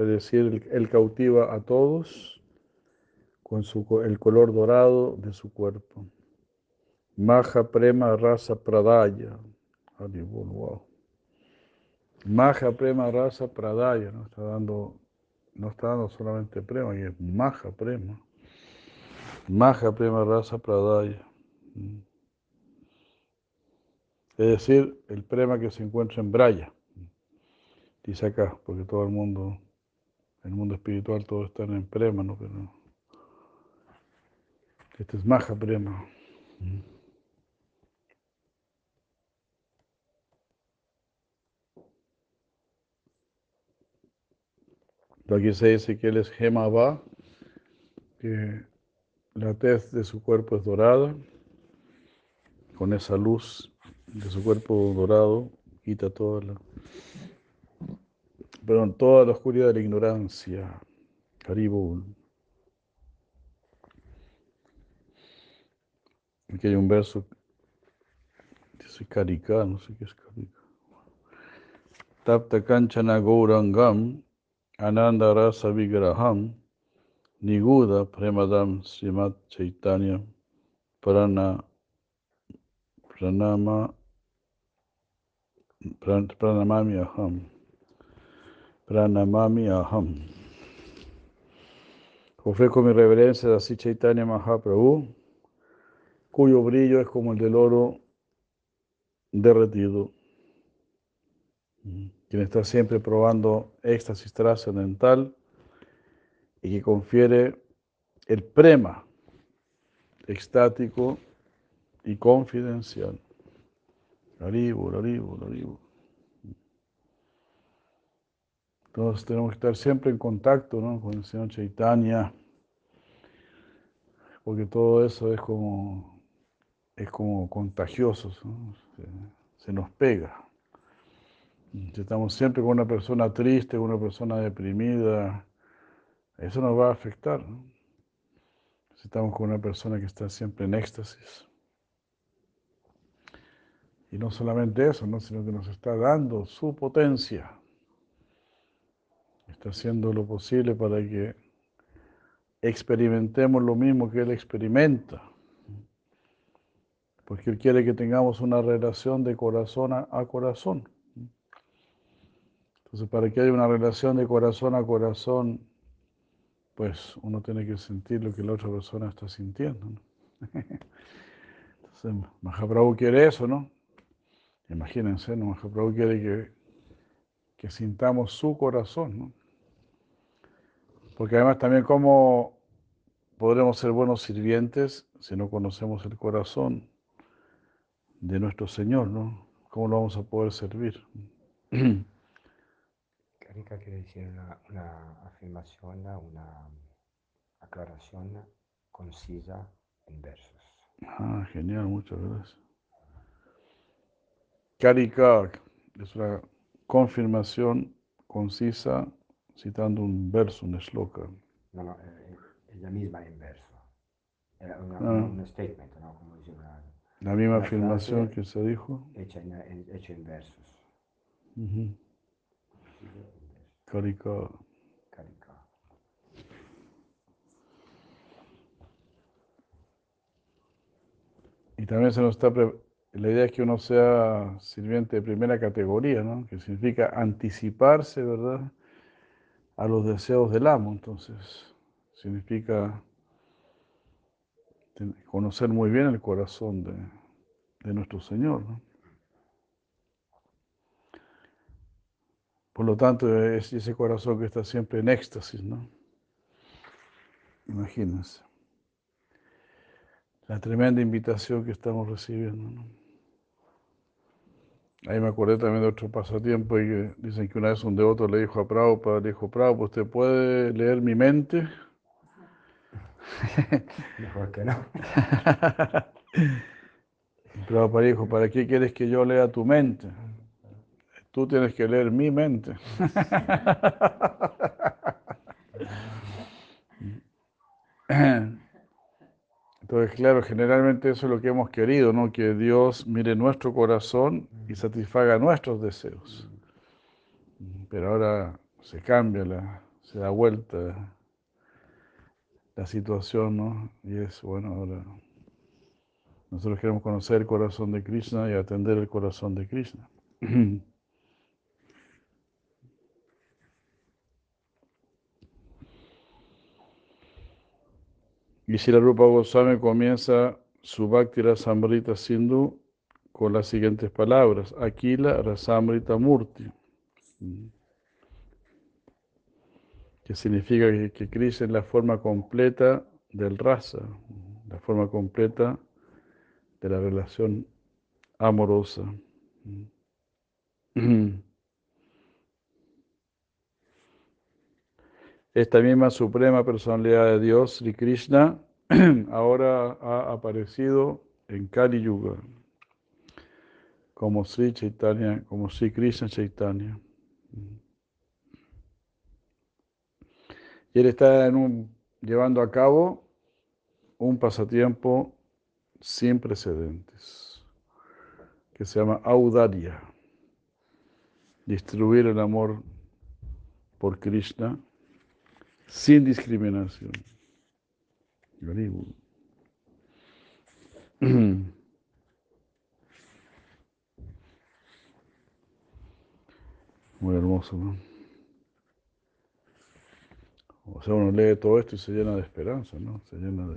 es decir, él, cautiva a todos con su, el color dorado de su cuerpo. Maha Prema Rasa Pradaya. Wow. Maha Prema Rasa Pradaya, ¿no? Está dando, no está dando solamente prema, y es Maha Prema. Maha Prema Rasa Pradaya. Es decir, el prema que se encuentra en Braya. Dice acá, porque todo el mundo, el mundo espiritual, todos están en prema, ¿no? Pero este es Maha Prema. Aquí se dice que él es Gemaba, que la tez de su cuerpo es dorada, con esa luz de su cuerpo dorado quita toda la, perdón, toda la oscuridad de la ignorancia. Haribol. Aquí hay un verso, dice Karika, no sé qué es Karika. Tapta Kanchana Gaurangam Ananda Rasa Vigraham Niguda Premadam Srimat Chaitanya Prana Pranama Pran- Pranamami Aham Pranamami Aham Ofrezco mi reverencia a Sri Chaitanya Mahaprabhu cuyo brillo es como el del oro derretido quien está siempre probando éxtasis trascendental y que confiere el prema extático y confidencial. Haribo, haribo, haribo. Entonces tenemos que estar siempre en contacto ¿no? con el Señor Chaitanya, porque todo eso es como, es como contagioso, se nos pega. Si estamos siempre con una persona triste, con una persona deprimida, eso nos va a afectar. ¿no? Si estamos con una persona que está siempre en éxtasis. Y no solamente eso, ¿no? sino que nos está dando su potencia. Está haciendo lo posible para que experimentemos lo mismo que Él experimenta. Porque Él quiere que tengamos una relación de corazón a, corazón. Entonces, para que haya una relación de corazón a corazón, pues uno tiene que sentir lo que la otra persona está sintiendo. Entonces, Mahaprabhu quiere eso, ¿no? Imagínense, ¿no? Mahaprabhu quiere que, que sintamos su corazón, ¿no? Porque además también cómo podremos ser buenos sirvientes si no conocemos el corazón de nuestro Señor, ¿no? ¿Cómo lo vamos a poder servir? Karika quiere decir una, una afirmación, una aclaración concisa en versos. Ah, genial, muchas gracias. Karika es una confirmación concisa citando un verso, un shloka. No, no, eh, ella misma en verso. Era una- Ah. un, statement, ¿no? Como dice una, La misma Una afirmación que se dijo. hecha, en, hecha en versos. Karika. Karika. Y también se nos está la idea es que uno sea sirviente de primera categoría, ¿no? Que significa anticiparse, ¿verdad? A los deseos del amo. Entonces, significa conocer muy bien el corazón de, de nuestro Señor. Por lo tanto, es ese corazón que está siempre en éxtasis, ¿no? Imagínense. La tremenda invitación que estamos recibiendo, ¿no? Ahí me acordé también de otro pasatiempo y que dicen que una vez un devoto le dijo a Prabhupada, le dijo, Prabhupada, ¿usted puede leer mi mente? Mejor que no. Prabhupada dijo, ¿para qué quieres que yo lea tu mente? Tú tienes que leer mi mente. Entonces, claro, generalmente eso es lo que hemos querido, ¿no? Que Dios mire nuestro corazón y satisfaga nuestros deseos. Pero ahora se cambia, la, se da vuelta la situación, ¿no? Y es, bueno, ahora nosotros queremos conocer el corazón de Krishna y atender el corazón de Krishna. Y si la Rupa Goswami comienza su Bhakti Rasamrita Sindhu con las siguientes palabras: Aquila Rasamrita Murti. Que significa que, Krishna es la forma completa del rasa, la forma completa de la relación amorosa. Esta misma suprema personalidad de Dios, Sri Krishna, ahora ha aparecido en Kali Yuga como Sri Chaitanya, como Sri Krishna Chaitanya. Y él está en llevando a cabo un pasatiempo sin precedentes, que se llama Audaria, distribuir el amor por Krishna sin discriminación. Muy hermoso, ¿no? O sea, uno lee todo esto y se llena de esperanza, ¿no? Se llena de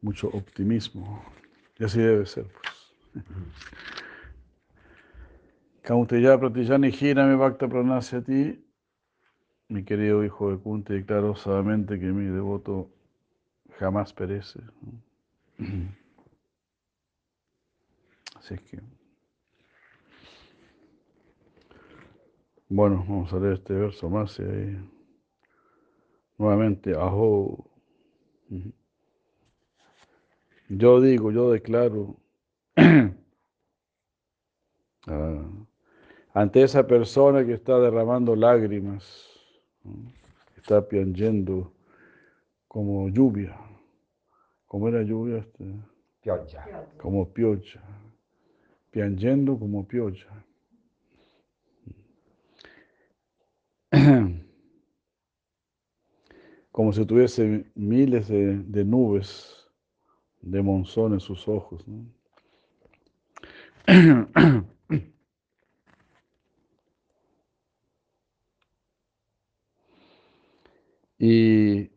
mucho optimismo. Y así debe ser, pues. Kauteya Pratijani Gira me Bhakta Pranasya a ti, mi querido hijo de Kunti, declaro suavemente que mi devoto jamás perece. Así es que. Bueno, vamos a leer este verso más y ahí. Nuevamente, ajo. Yo digo, yo declaro ah, ante esa persona que está derramando lágrimas, está piangendo como lluvia. ¿Cómo era lluvia? Este? Pioggia. Como pioggia. Piangendo como pioggia. Como si tuviese miles de, de nubes de monzón en sus ojos. ¿no? y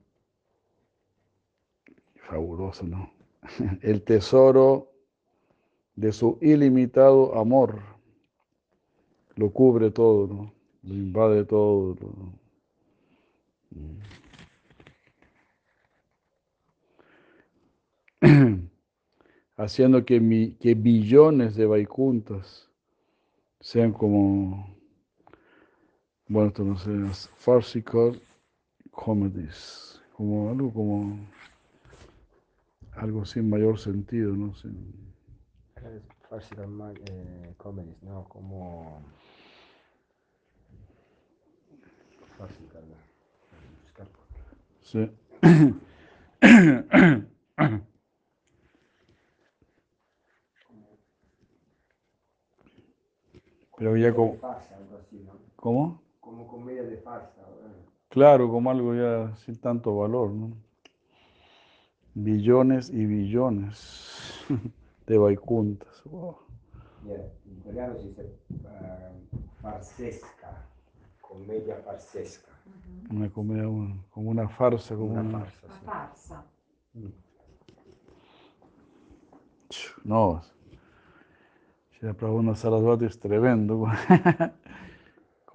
fabuloso, ¿no? El tesoro de su ilimitado amor lo cubre todo, ¿no? Lo invade todo. haciendo que, mi, que billones de vaikuntas sean como, bueno, esto no sé, comedies, como algo como, algo sin mayor sentido, ¿no? Sin, eh, comedies, ¿no? Como... Scalpo. sí. Pero ya como. ¿cómo? Como comedia de farsa. Claro, como algo ya sin tanto valor, ¿no? Billones y billones de vaikuntas. wow. En italiano si dice eh, farsesca, commedia farsesca. Una comedia, como una farsa, como Una una... farsa, Una sì. farsa. Mm. No, si la Prabhupada Sarasvati es tremendo,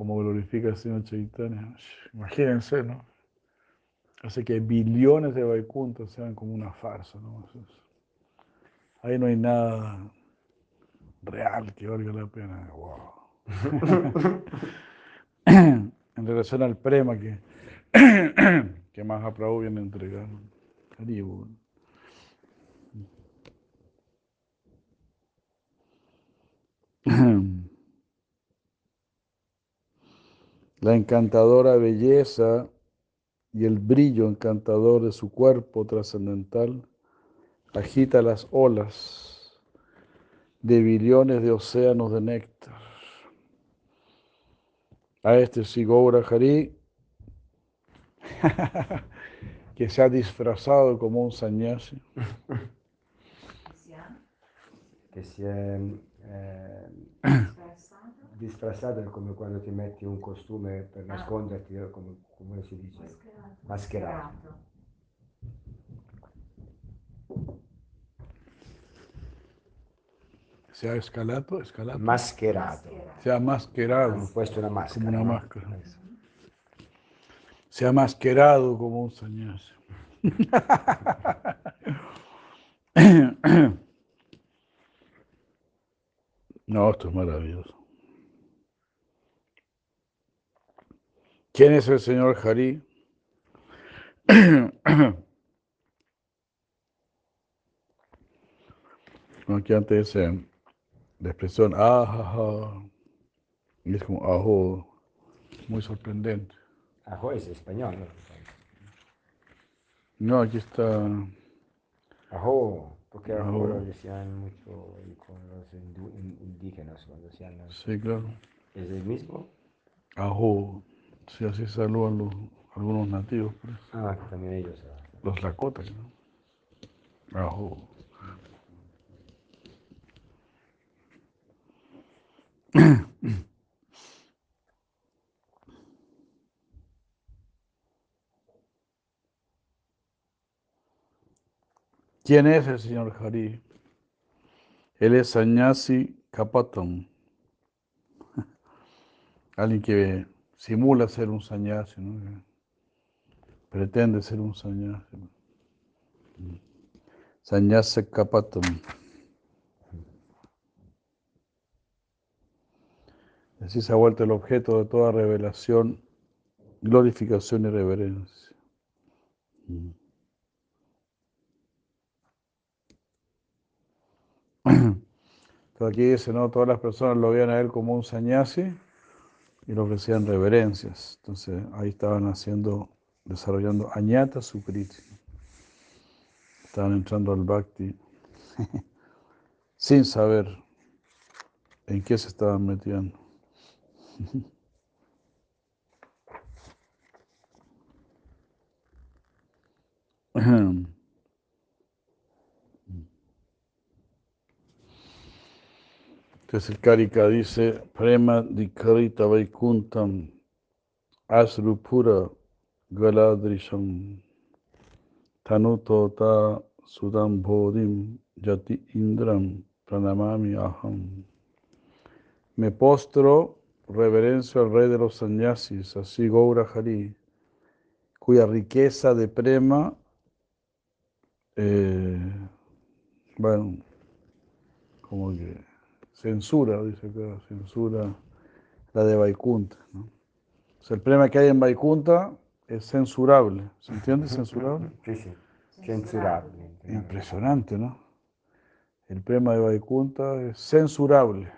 como glorifica al Señor Chaitanya. Imagínense, ¿no? Hace que billones de vaikuntas sean como una farsa, ¿no? Ahí no hay nada real que valga la pena. Wow. en relación al prema que, que Mahaprabhu viene a entregar. Hari La encantadora belleza y el brillo encantador de su cuerpo trascendental agita las olas de billones de océanos de néctar. A este Sigoura Hari, que se ha disfrazado como un sannyasi. È eh, è come quando ti metti un costume per Ah. nasconderti, eh, come, come si dice? mascherato. Mascherato. Se ha escalato, escalato. Mascherato. Mascherato. se ha masquerado Come puesto una maschera. como una no? máscara. Se ha masquerado como un sannyasi. No, esto es maravilloso. ¿Quién es el señor Hari? Aquí antes dice la expresión ajaja, y es como ajo, muy sorprendente. Ajo es español, ¿no? No, aquí está, Ajo, porque ajo Ajo. lo decían mucho con los indígenas cuando decían. ¿no? sí, claro, ¿Es el mismo? ajo, sí, así saludan los, algunos nativos, pues, Ah, también ellos. ah. los lakotas, ¿no? Ajo. ¿Quién es el señor Hari? Él es Sannyasi Kapatam. Alguien que simula ser un sannyasi, ¿no? Pretende ser un sannyasi. Sannyasa Kapatam. Así se ha vuelto el objeto de toda revelación, glorificación y reverencia. Entonces aquí dice, ¿no? Todas las personas lo veían a él como un sannyasi y le ofrecían reverencias. Entonces ahí estaban haciendo, desarrollando añata sukriti. Estaban entrando al bhakti sin saber en qué se estaban metiendo. Entonces el Karika dice, Prema dikarita vaikuntam asrupura galadrisham tanutota sudam bodhim yati indram pranamami aham. Me postro, reverencio al rey de los sannyasis, así Gaura Hari, cuya riqueza de prema, eh, bueno, como que censura, dice acá, censura la de Vaikunta. ¿no? O sea, el prema que hay en Vaikunta es censurable, ¿se entiende? Censurable. Sì, sì. Censurabile. Impresionante, ¿no? El prema de Vaikunta es censurable.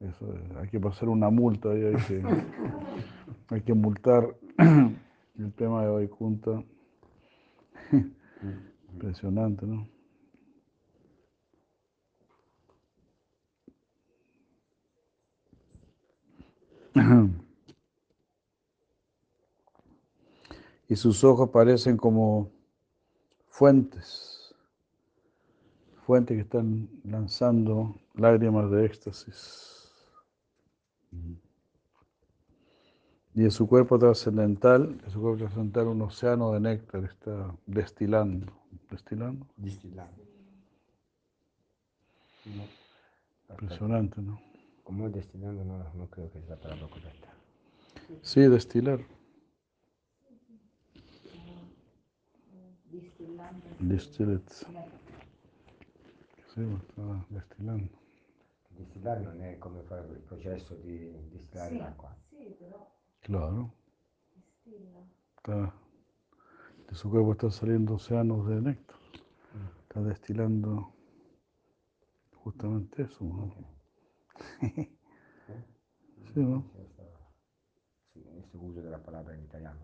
Eso, es, hay que pasar una multa ahí, hay que, hay que multar el prema de Vaikunta. Impresionante, ¿no? Y sus ojos parecen como fuentes, fuentes que están lanzando lágrimas de éxtasis. Y en su cuerpo trascendental, en su cuerpo trascendental un océano de néctar está destilando, destilando. No. Aspetta, Impresionante, ¿no? Come destillando no, non credo che sia la parola corretta. Sí, destilar, Distillando. distillate. Néctar. Sí, está destilando. Distillare non è come fare il processo di distillare Sì, l'acqua. sì, però Claro, distilla. está, de su cuerpo están saliendo océanos de néctar. Está destilando justamente eso, ¿no? Sí, ¿no? Sì, questo uso della parola in italiano.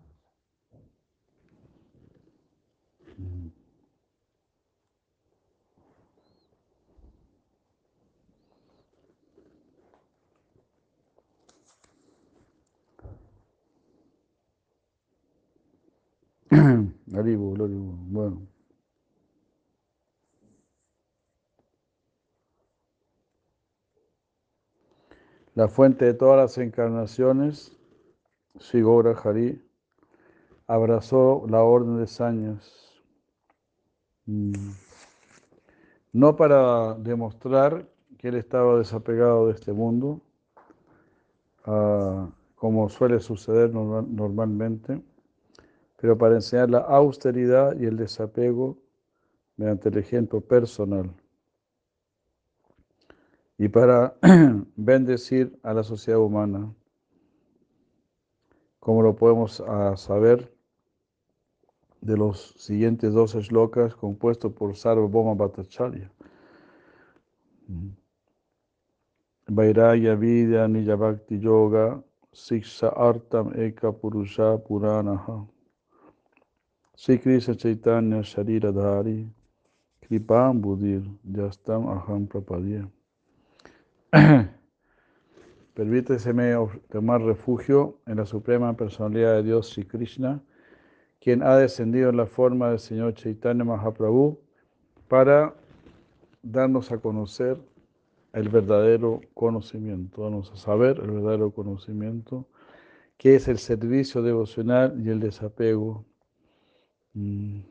Haribo, Haribo. Bueno. La fuente de todas las encarnaciones, Sigora Hari, abrazó la orden de Sañas. Mm. No para demostrar que él estaba desapegado de este mundo, ah, como suele suceder normal- normalmente, pero para enseñar la austeridad y el desapego mediante el ejemplo personal y para bendecir a la sociedad humana, como lo podemos ah, saber de los siguientes dos shlokas compuestos por Sarvabhauma Bhattacharya. Vairagya Vidya Nija Bhakti Yoga Siksha Artam Eka Purusha Puranaha. Sri Krishna Chaitanya Sharira Dhari Kripam Budir Yastam Aham Prapadye Permíteseme tomar refugio en la suprema personalidad de Dios Sri Krishna, quien ha descendido en la forma del Señor Chaitanya Mahaprabhu para darnos a conocer el verdadero conocimiento, darnos a saber el verdadero conocimiento, que es el servicio devocional y el desapego, mm,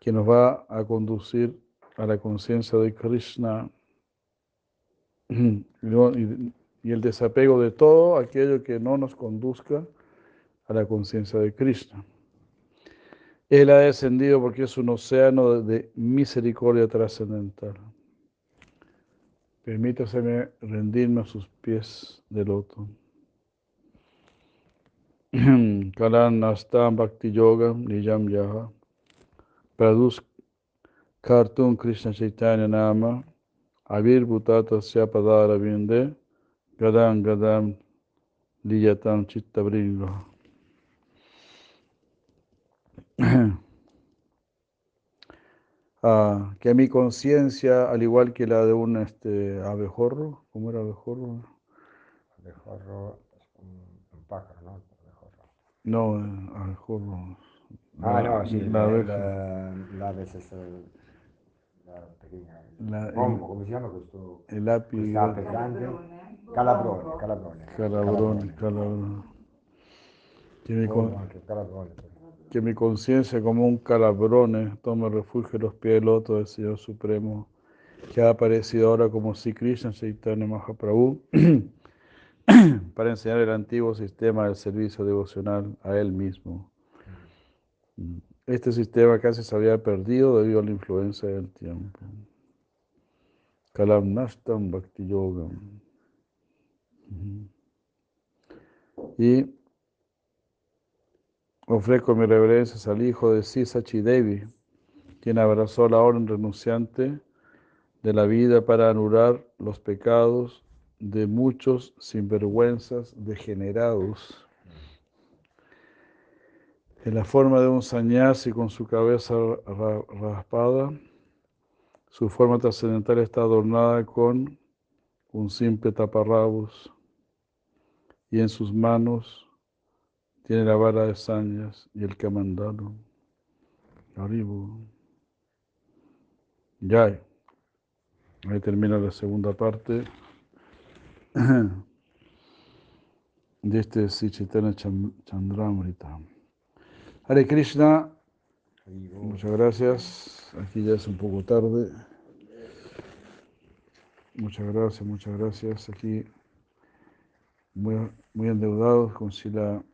que nos va a conducir a la conciencia de Krishna y el desapego de todo aquello que no nos conduzca a la conciencia de Krishna. Él ha descendido porque es un océano de, misericordia trascendental. Permítaseme rendirme a sus pies de loto. Kalan Nastam Bhakti Yoga Nijam Yaha Pradus Kartun Krishna Chaitanya Nama Avir Bhutatasya Padara Vinde Gadam Gadam Liyatam Chitta Bringa. Ah, que mi conciencia, al igual que la de un este, abejorro, ¿cómo era abejorro? Abejorro es un, un pájaro, ¿no? Abejorro. No, eh, abejorro. Ah, la- no, sí, la la, la, la ave es el- la pequeña. La- bombo, come si chiama questo? El ape grande? Calabrone, calabrone. Calabrón, calabrón. Que mi, con- calabrone. poi. que mi conciencia como un calabrone tome refugio en los pies del loto del Señor Supremo, que ha aparecido ahora como Sri Krishna Chaitanya Mahaprabhu, para enseñar el antiguo sistema del servicio devocional a él mismo. Este sistema casi se había perdido debido a la influencia del tiempo. Kalam Nashtam Bhakti Yogam. Ujú. Y ofrezco mis reverencias al hijo de Sisachi Devi, quien abrazó la orden renunciante de la vida para anular los pecados de muchos sinvergüenzas degenerados. En la forma de un sanyasi con su cabeza ra- raspada, su forma trascendental está adornada con un simple taparrabos y en sus manos tiene la vara de sañas y el camandalo. Arriba. Ya. Ahí termina la segunda parte de este Sichitana Chandramrita. Hare Krishna, muchas gracias. Aquí ya es un poco tarde. Muchas gracias, muchas gracias. Aquí muy, muy endeudados con Sila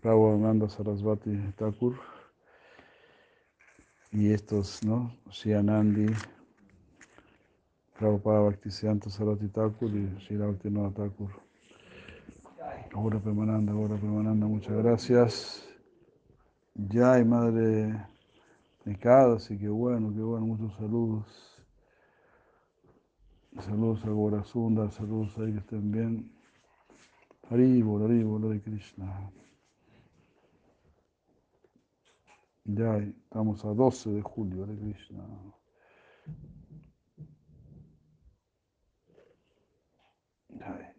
Prabhupada Sarasvati Thakur. Y estos, ¿no? Shianandi, Prabhupada Bhaktisiddhanta Sarasvati Thakur y Sila Bhaktivinoda Thakur. Ahora Premananda, ahora Premananda, muchas gracias. Ya, y madre Ricardo, así que bueno, qué bueno, muchos saludos. Saludos a Gorazunda, saludos ahí que estén bien. Haribol, Haribol, de Krishna. Ya, estamos a 12 de julio, de Krishna. Ya.